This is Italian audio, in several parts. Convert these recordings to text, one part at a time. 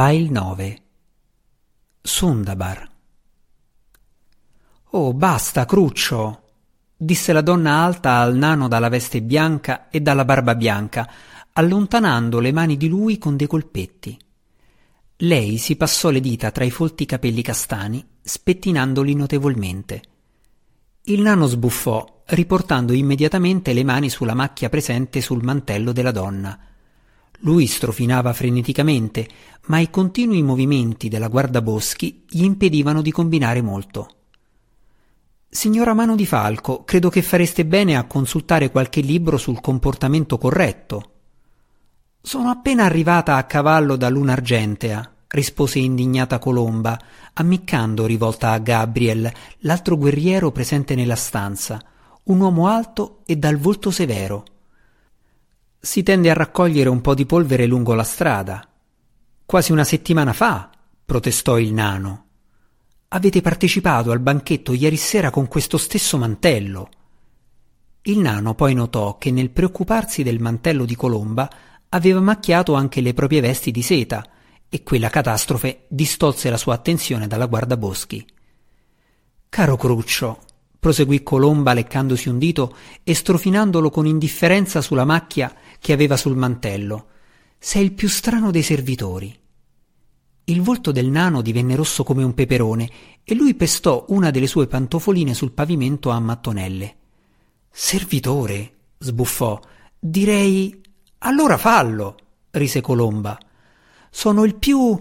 File 9 Sundabar Oh, basta, Cruccio! disse la donna alta al nano dalla veste bianca e dalla barba bianca, allontanando le mani di lui con dei colpetti. Lei si passò le dita tra i folti capelli castani, spettinandoli notevolmente. Il nano sbuffò, riportando immediatamente le mani sulla macchia presente sul mantello della donna. Lui strofinava freneticamente, ma i continui movimenti della guardaboschi gli impedivano di combinare molto. Signora Mano di Falco, credo che fareste bene a consultare qualche libro sul comportamento corretto. Sono appena arrivata a cavallo da Luna Argentea, rispose indignata Colomba, ammiccando rivolta a Gabriel, l'altro guerriero presente nella stanza, un uomo alto e dal volto severo. Si tende a raccogliere un po' di polvere lungo la strada. Quasi una settimana fa, protestò il nano. Avete partecipato al banchetto ieri sera con questo stesso mantello. Il nano poi notò che nel preoccuparsi del mantello di Colomba aveva macchiato anche le proprie vesti di seta, e quella catastrofe distolse la sua attenzione dalla guardaboschi. Caro Cruccio, proseguì Colomba leccandosi un dito e strofinandolo con indifferenza sulla macchia che aveva sul mantello. Sei il più strano dei servitori. Il volto del nano divenne rosso come un peperone e lui pestò una delle sue pantofoline sul pavimento a mattonelle. Servitore, sbuffò. Direi. Allora fallo, rise Colomba. Sono il più.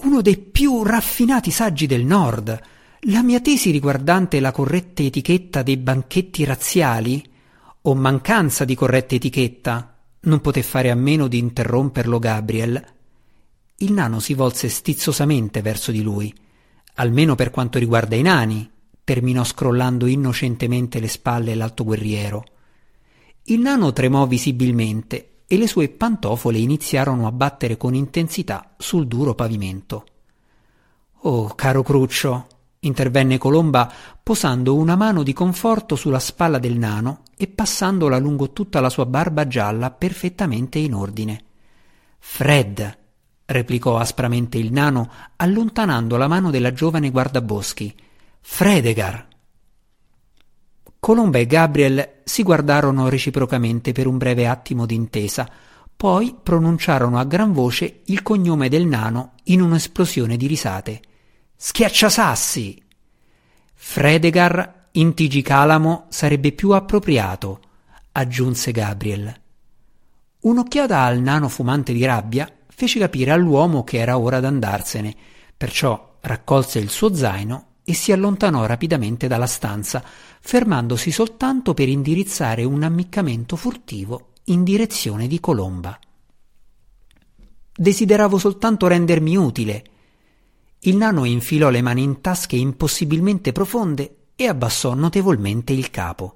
uno dei più raffinati saggi del nord. La mia tesi riguardante la corretta etichetta dei banchetti razziali, o mancanza di corretta etichetta, non poté fare a meno di interromperlo Gabriel. Il nano si volse stizzosamente verso di lui. Almeno per quanto riguarda i nani, terminò scrollando innocentemente le spalle l'alto guerriero. Il nano tremò visibilmente e le sue pantofole iniziarono a battere con intensità sul duro pavimento. Oh, caro Cruccio, intervenne Colomba posando una mano di conforto sulla spalla del nano e passandola lungo tutta la sua barba gialla perfettamente in ordine. Fred, replicò aspramente il nano, allontanando la mano della giovane guardaboschi. Fredegar. Colomba e Gabriel si guardarono reciprocamente per un breve attimo d'intesa, poi pronunciarono a gran voce il cognome del nano in un'esplosione di risate. Schiacciasassi! Fredegar in Tigicalamo sarebbe più appropriato, aggiunse Gabriel. Un'occhiata al nano fumante di rabbia fece capire all'uomo che era ora d'andarsene, perciò raccolse il suo zaino e si allontanò rapidamente dalla stanza, fermandosi soltanto per indirizzare un ammiccamento furtivo in direzione di Colomba. Desideravo soltanto rendermi utile, il nano infilò le mani in tasche impossibilmente profonde e abbassò notevolmente il capo.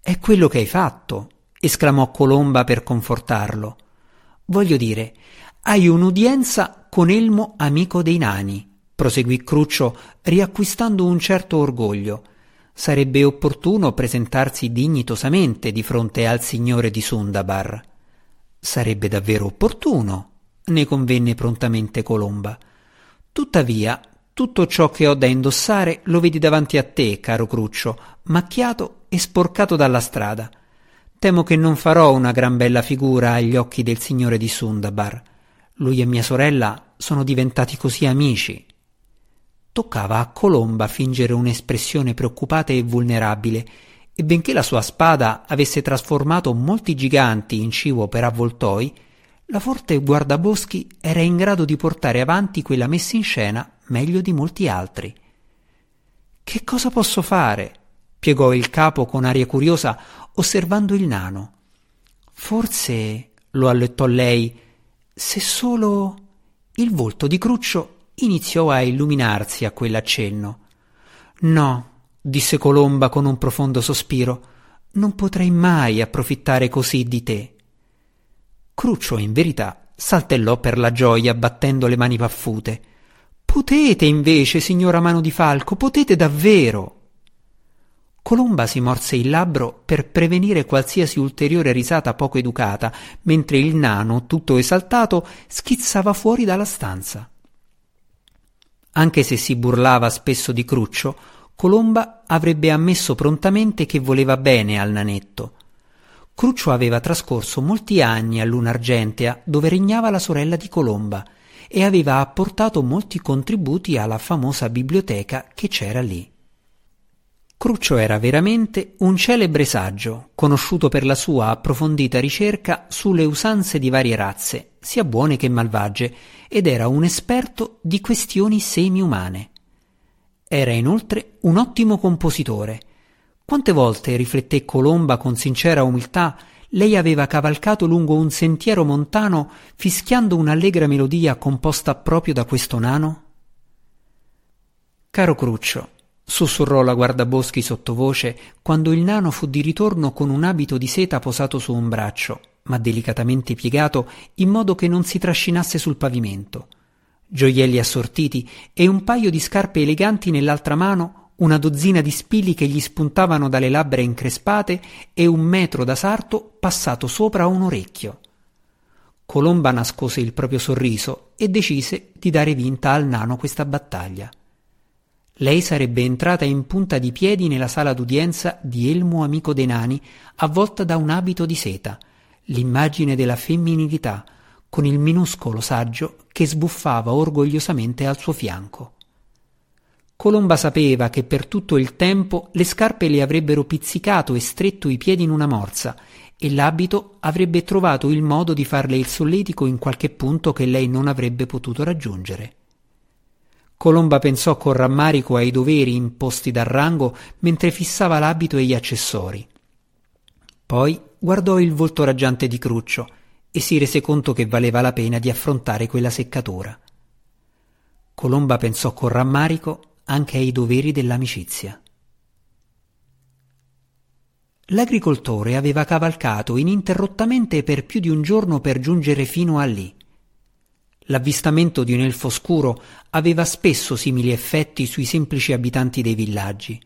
È quello che hai fatto, esclamò Colomba per confortarlo. Voglio dire, hai un'udienza con Elmo amico dei nani, proseguì Cruccio, riacquistando un certo orgoglio. Sarebbe opportuno presentarsi dignitosamente di fronte al signore di Sundabar. Sarebbe davvero opportuno, ne convenne prontamente Colomba. Tuttavia, tutto ciò che ho da indossare lo vedi davanti a te, caro Cruccio, macchiato e sporcato dalla strada. Temo che non farò una gran bella figura agli occhi del signore di Sundabar. Lui e mia sorella sono diventati così amici. Toccava a Colomba fingere un'espressione preoccupata e vulnerabile, e benché la sua spada avesse trasformato molti giganti in cibo per avvoltoi, la forte guardaboschi era in grado di portare avanti quella messa in scena meglio di molti altri. Che cosa posso fare? piegò il capo con aria curiosa, osservando il nano. Forse, lo allettò lei, se solo. Il volto di Cruccio iniziò a illuminarsi a quell'accenno. No, disse Colomba con un profondo sospiro, non potrei mai approfittare così di te. Cruccio, in verità, saltellò per la gioia battendo le mani paffute. Potete invece, signora Mano di Falco, potete davvero. Colomba si morse il labbro per prevenire qualsiasi ulteriore risata poco educata, mentre il nano, tutto esaltato, schizzava fuori dalla stanza. Anche se si burlava spesso di Cruccio, Colomba avrebbe ammesso prontamente che voleva bene al nanetto. Cruccio aveva trascorso molti anni a Luna Argentea, dove regnava la sorella di Colomba, e aveva apportato molti contributi alla famosa biblioteca che c'era lì. Cruccio era veramente un celebre saggio, conosciuto per la sua approfondita ricerca sulle usanze di varie razze, sia buone che malvagie, ed era un esperto di questioni semi-umane. Era inoltre un ottimo compositore. Quante volte, rifletté Colomba con sincera umiltà, lei aveva cavalcato lungo un sentiero montano fischiando un'allegra melodia composta proprio da questo nano? Caro Cruccio, sussurrò la guardaboschi sottovoce quando il nano fu di ritorno con un abito di seta posato su un braccio, ma delicatamente piegato in modo che non si trascinasse sul pavimento. Gioielli assortiti e un paio di scarpe eleganti nell'altra mano, una dozzina di spilli che gli spuntavano dalle labbra increspate e un metro da sarto passato sopra un orecchio. Colomba nascose il proprio sorriso e decise di dare vinta al nano questa battaglia. Lei sarebbe entrata in punta di piedi nella sala d'udienza di Elmo amico dei nani, avvolta da un abito di seta, l'immagine della femminilità, con il minuscolo saggio che sbuffava orgogliosamente al suo fianco. Colomba sapeva che per tutto il tempo le scarpe le avrebbero pizzicato e stretto i piedi in una morsa e l'abito avrebbe trovato il modo di farle il solletico in qualche punto che lei non avrebbe potuto raggiungere. Colomba pensò con rammarico ai doveri imposti dal rango mentre fissava l'abito e gli accessori. Poi guardò il volto raggiante di Cruccio e si rese conto che valeva la pena di affrontare quella seccatura. Colomba pensò con rammarico anche ai doveri dell'amicizia. L'agricoltore aveva cavalcato ininterrottamente per più di un giorno per giungere fino a lì. L'avvistamento di un elfo scuro aveva spesso simili effetti sui semplici abitanti dei villaggi.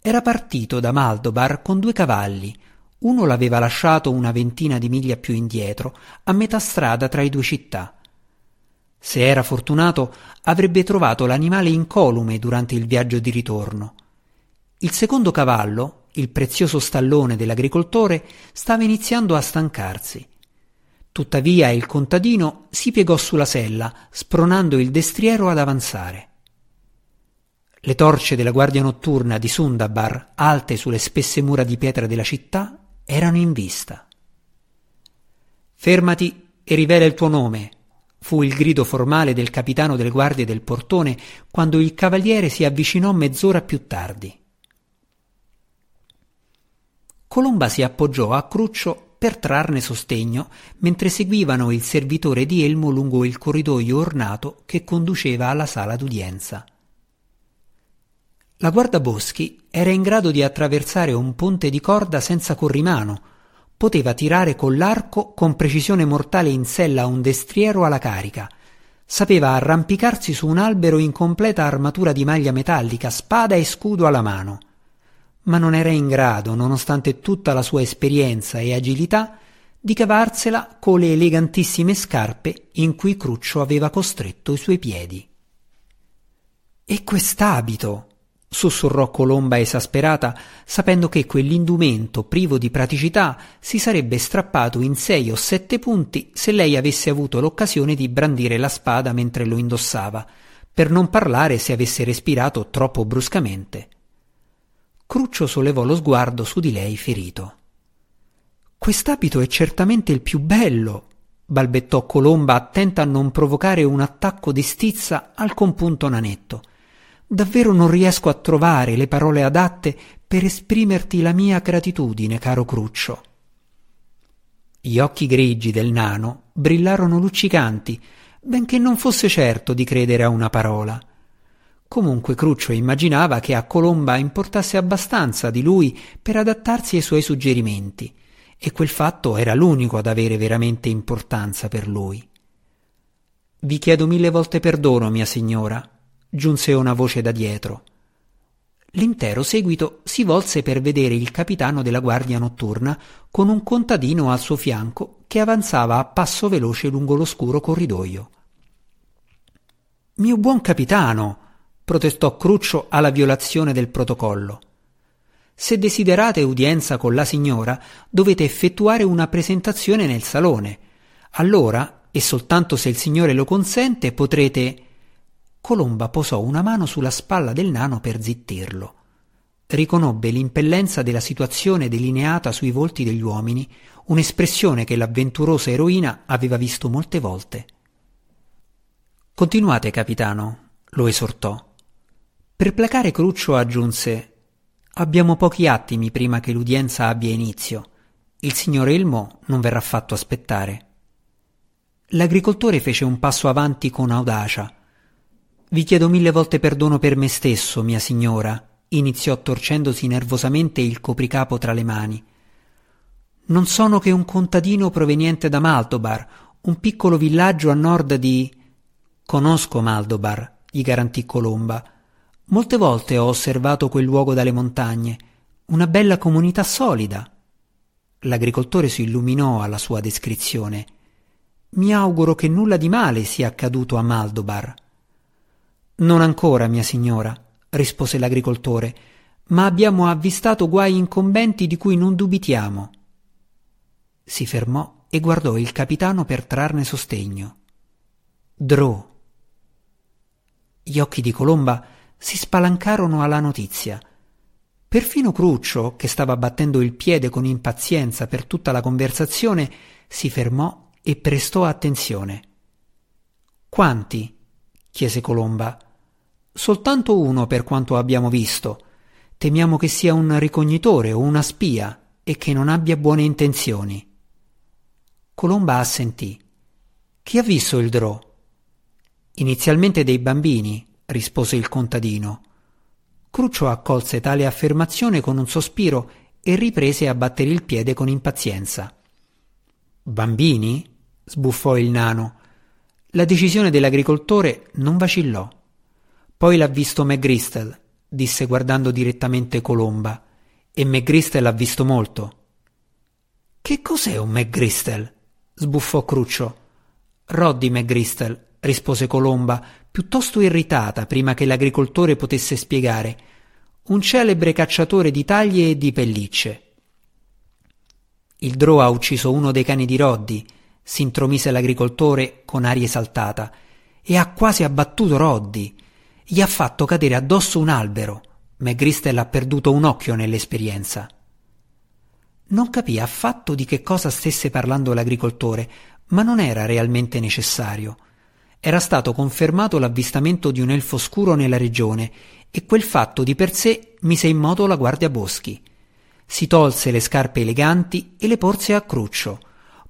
Era partito da Maldobar con due cavalli, uno l'aveva lasciato una ventina di miglia più indietro, a metà strada tra i due città. Se era fortunato, avrebbe trovato l'animale incolume durante il viaggio di ritorno. Il secondo cavallo, il prezioso stallone dell'agricoltore, stava iniziando a stancarsi. Tuttavia il contadino si piegò sulla sella, spronando il destriero ad avanzare. Le torce della guardia notturna di Sundabar, alte sulle spesse mura di pietra della città, erano in vista. Fermati e rivela il tuo nome, fu il grido formale del capitano delle guardie del portone quando il cavaliere si avvicinò mezz'ora più tardi. Colomba si appoggiò a Cruccio per trarne sostegno mentre seguivano il servitore di Elmo lungo il corridoio ornato che conduceva alla sala d'udienza. La guardaboschi era in grado di attraversare un ponte di corda senza corrimano, poteva tirare con l'arco con precisione mortale in sella un destriero alla carica, sapeva arrampicarsi su un albero in completa armatura di maglia metallica, spada e scudo alla mano ma non era in grado, nonostante tutta la sua esperienza e agilità, di cavarsela con le elegantissime scarpe in cui Cruccio aveva costretto i suoi piedi. E quest'abito? Sussurrò Colomba esasperata, sapendo che quell'indumento privo di praticità si sarebbe strappato in sei o sette punti se lei avesse avuto l'occasione di brandire la spada mentre lo indossava, per non parlare se avesse respirato troppo bruscamente. Cruccio sollevò lo sguardo su di lei ferito. Quest'abito è certamente il più bello, balbettò Colomba attenta a non provocare un attacco di stizza al compunto nanetto. Davvero non riesco a trovare le parole adatte per esprimerti la mia gratitudine, caro Cruccio. Gli occhi grigi del nano brillarono luccicanti, benché non fosse certo di credere a una parola. Comunque Cruccio immaginava che a Colomba importasse abbastanza di lui per adattarsi ai suoi suggerimenti, e quel fatto era l'unico ad avere veramente importanza per lui. Vi chiedo mille volte perdono, mia signora, giunse una voce da dietro. L'intero seguito si volse per vedere il capitano della guardia notturna con un contadino al suo fianco che avanzava a passo veloce lungo l'oscuro corridoio. Mio buon capitano, protestò Cruccio alla violazione del protocollo. Se desiderate udienza con la signora, dovete effettuare una presentazione nel salone. Allora, e soltanto se il signore lo consente, potrete Colomba posò una mano sulla spalla del nano per zittirlo. Riconobbe l'impellenza della situazione delineata sui volti degli uomini, un'espressione che l'avventurosa eroina aveva visto molte volte. Continuate, capitano, lo esortò. Per placare Cruccio aggiunse Abbiamo pochi attimi prima che l'udienza abbia inizio. Il signor Elmo non verrà fatto aspettare. L'agricoltore fece un passo avanti con audacia vi chiedo mille volte perdono per me stesso, mia signora, iniziò torcendosi nervosamente il copricapo tra le mani. Non sono che un contadino proveniente da Maldobar, un piccolo villaggio a nord di. Conosco Maldobar, gli garantì Colomba. Molte volte ho osservato quel luogo dalle montagne. Una bella comunità solida. L'agricoltore si illuminò alla sua descrizione. Mi auguro che nulla di male sia accaduto a Maldobar. Non ancora, mia signora, rispose l'agricoltore, ma abbiamo avvistato guai incombenti di cui non dubitiamo. Si fermò e guardò il capitano per trarne sostegno. Drò. Gli occhi di Colomba si spalancarono alla notizia. Perfino Cruccio, che stava battendo il piede con impazienza per tutta la conversazione, si fermò e prestò attenzione. Quanti? chiese Colomba. Soltanto uno per quanto abbiamo visto. Temiamo che sia un ricognitore o una spia e che non abbia buone intenzioni. Colomba assentì. Chi ha visto il drò? Inizialmente dei bambini, rispose il contadino. Cruccio accolse tale affermazione con un sospiro e riprese a battere il piede con impazienza. Bambini? sbuffò il nano. La decisione dell'agricoltore non vacillò. Poi l'ha visto McGristel, disse guardando direttamente Colomba, e McGristel ha visto molto. Che cos'è un McGristel? sbuffò Cruccio. Roddy McGristel, rispose Colomba, piuttosto irritata prima che l'agricoltore potesse spiegare. Un celebre cacciatore di taglie e di pellicce. Il Drò ha ucciso uno dei cani di Roddy, si intromise l'agricoltore con aria esaltata, e ha quasi abbattuto Roddy gli ha fatto cadere addosso un albero. McGristel ha perduto un occhio nell'esperienza. Non capì affatto di che cosa stesse parlando l'agricoltore, ma non era realmente necessario. Era stato confermato l'avvistamento di un elfo scuro nella regione e quel fatto di per sé mise in moto la guardia boschi. Si tolse le scarpe eleganti e le porse a cruccio.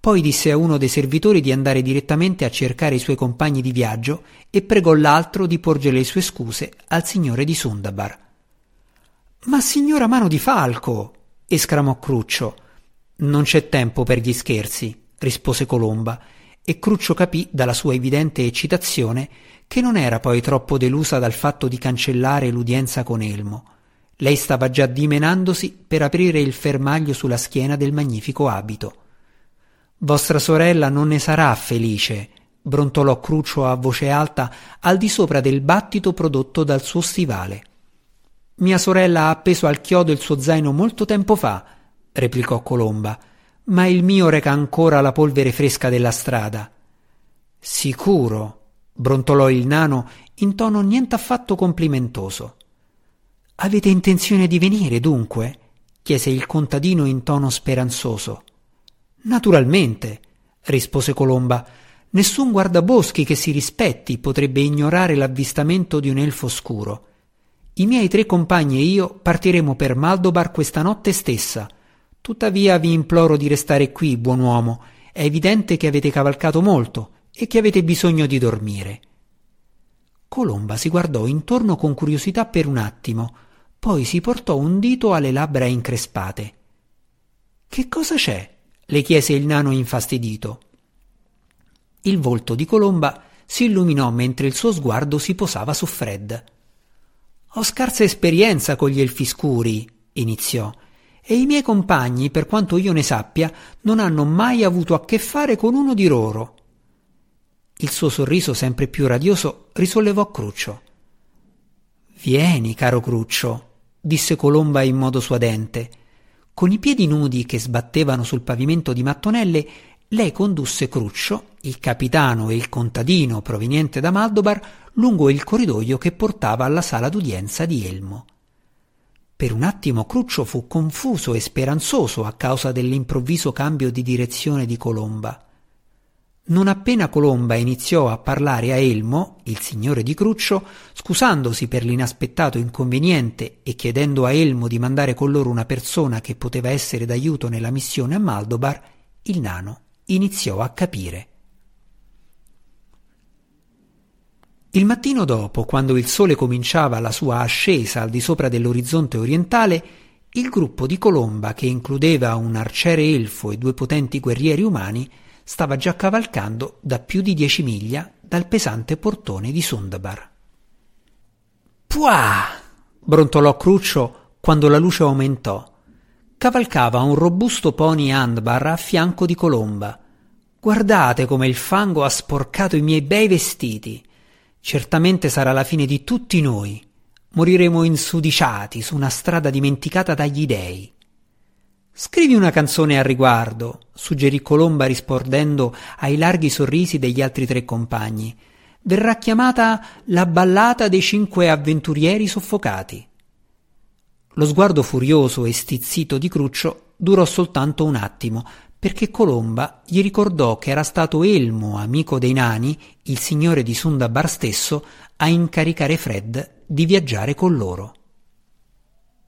Poi disse a uno dei servitori di andare direttamente a cercare i suoi compagni di viaggio e pregò l'altro di porgere le sue scuse al signore di Sundabar. Ma signora mano di falco! esclamò Cruccio. Non c'è tempo per gli scherzi, rispose Colomba, e Cruccio capì dalla sua evidente eccitazione che non era poi troppo delusa dal fatto di cancellare l'udienza con Elmo. Lei stava già dimenandosi per aprire il fermaglio sulla schiena del magnifico abito. Vostra sorella non ne sarà felice, brontolò Cruccio a voce alta al di sopra del battito prodotto dal suo stivale. Mia sorella ha appeso al chiodo il suo zaino molto tempo fa, replicò Colomba, ma il mio reca ancora la polvere fresca della strada. Sicuro, brontolò il nano in tono nient'affatto complimentoso. Avete intenzione di venire, dunque? chiese il contadino in tono speranzoso. Naturalmente, rispose Colomba. Nessun guardaboschi che si rispetti potrebbe ignorare l'avvistamento di un elfo scuro. I miei tre compagni e io partiremo per Maldobar questa notte stessa. Tuttavia vi imploro di restare qui, buon uomo. È evidente che avete cavalcato molto e che avete bisogno di dormire. Colomba si guardò intorno con curiosità per un attimo, poi si portò un dito alle labbra increspate. Che cosa c'è? Le chiese il nano infastidito. Il volto di Colomba si illuminò mentre il suo sguardo si posava su Fred. Ho scarsa esperienza con gli elfi scuri, iniziò, e i miei compagni, per quanto io ne sappia, non hanno mai avuto a che fare con uno di loro. Il suo sorriso sempre più radioso risollevò Cruccio. Vieni, caro Cruccio, disse Colomba in modo suadente. Con i piedi nudi che sbattevano sul pavimento di mattonelle, lei condusse Cruccio, il capitano e il contadino proveniente da Maldobar, lungo il corridoio che portava alla sala d'udienza di Elmo. Per un attimo Cruccio fu confuso e speranzoso a causa dell'improvviso cambio di direzione di Colomba. Non appena Colomba iniziò a parlare a Elmo, il signore di Cruccio, scusandosi per l'inaspettato inconveniente e chiedendo a Elmo di mandare con loro una persona che poteva essere d'aiuto nella missione a Maldobar, il nano iniziò a capire. Il mattino dopo, quando il sole cominciava la sua ascesa al di sopra dell'orizzonte orientale, il gruppo di Colomba, che includeva un arciere elfo e due potenti guerrieri umani, stava già cavalcando da più di dieci miglia dal pesante portone di Sundabar. Puah! brontolò Cruccio quando la luce aumentò. Cavalcava un robusto pony Andbar a fianco di Colomba. Guardate come il fango ha sporcato i miei bei vestiti. Certamente sarà la fine di tutti noi. Moriremo insudiciati su una strada dimenticata dagli dei. Scrivi una canzone al riguardo, suggerì Colomba rispondendo ai larghi sorrisi degli altri tre compagni. Verrà chiamata La ballata dei cinque avventurieri soffocati. Lo sguardo furioso e stizzito di Cruccio durò soltanto un attimo, perché Colomba gli ricordò che era stato Elmo, amico dei nani, il signore di Sundabar stesso, a incaricare Fred di viaggiare con loro.